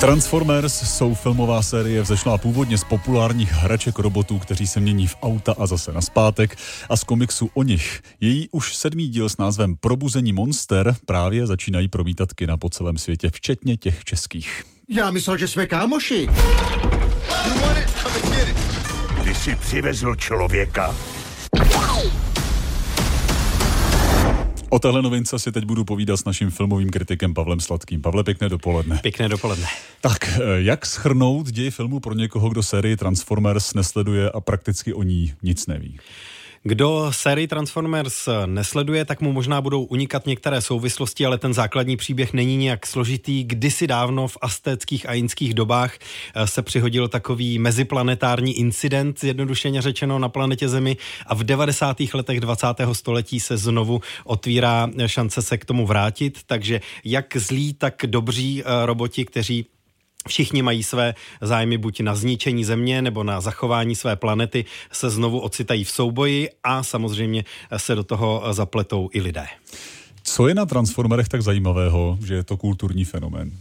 Transformers jsou filmová série vzešlá původně z populárních hraček robotů, kteří se mění v auta a zase na zpátek a z komiksu o nich. Její už sedmý díl s názvem Probuzení monster právě začínají promítat kina po celém světě, včetně těch českých. Já myslel, že jsme kámoši. Ty jsi přivezl člověka. O téhle novince si teď budu povídat s naším filmovým kritikem Pavlem Sladkým. Pavle, pěkné dopoledne. Pěkné dopoledne. Tak, eh, jak schrnout děj filmu pro někoho, kdo sérii Transformers nesleduje a prakticky o ní nic neví? Kdo sérii Transformers nesleduje, tak mu možná budou unikat některé souvislosti, ale ten základní příběh není nějak složitý. Kdysi dávno v aztéckých a jinských dobách eh, se přihodil takový meziplanetární incident, zjednodušeně řečeno, na planetě Zemi a v 90. letech 20. století se znovu otvírá šance se k tomu vrátit, takže jak zlí, tak dobří eh, roboti, kteří Všichni mají své zájmy buď na zničení země nebo na zachování své planety, se znovu ocitají v souboji a samozřejmě se do toho zapletou i lidé. Co je na Transformerech tak zajímavého, že je to kulturní fenomén?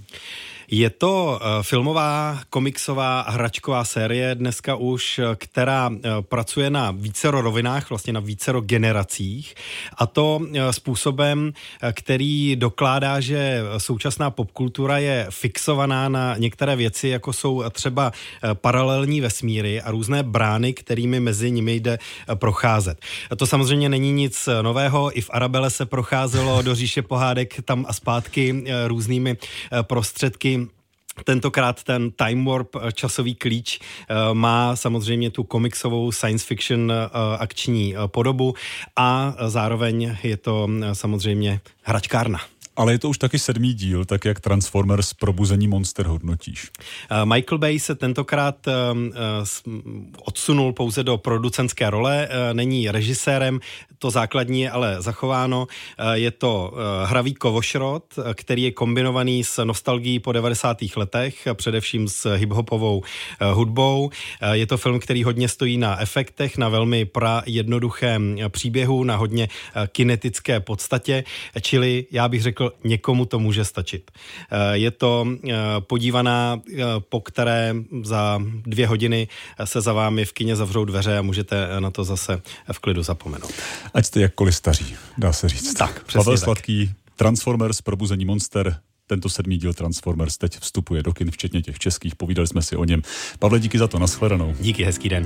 Je to eh, filmová, komiksová hračková série dneska už, eh, která eh, pracuje na vícero rovinách, vlastně na vícero generacích. A to způsobem, který dokládá, že současná popkultura je fixovaná na některé věci, jako jsou třeba paralelní vesmíry a různé brány, kterými mezi nimi jde procházet. To samozřejmě není nic nového, i v Arabele se procházelo do říše pohádek tam a zpátky různými prostředky Tentokrát ten Time Warp eh, časový klíč eh, má samozřejmě tu komiksovou science fiction eh, akční podobu a zároveň je to samozřejmě hračkárna. Ale je to už taky sedmý díl, tak jak Transformers Probuzení monster hodnotíš? Michael Bay se tentokrát odsunul pouze do producentské role, není režisérem, to základní je ale zachováno. Eh, je to eh, hravý kovošrot, eh, který je kombinovaný s nostalgií po 90. letech, především s hiphopovou hudbou. Je to film, který hodně stojí na efektech, na velmi pra jednoduchém příběhu, na hodně kinetické podstatě, čili já bych řekl, někomu to může stačit. Je to podívaná, po které za dvě hodiny se za vámi v kině zavřou dveře a můžete na to zase v klidu zapomenout. Ať jste jakkoliv staří, dá se říct. Tak, přesně Pavel tak. Sladký, Transformers, Probuzení monster, tento sedmý díl Transformers teď vstupuje do kin, včetně těch českých, povídali jsme si o něm. Pavle, díky za to, nashledanou. Díky, hezký den.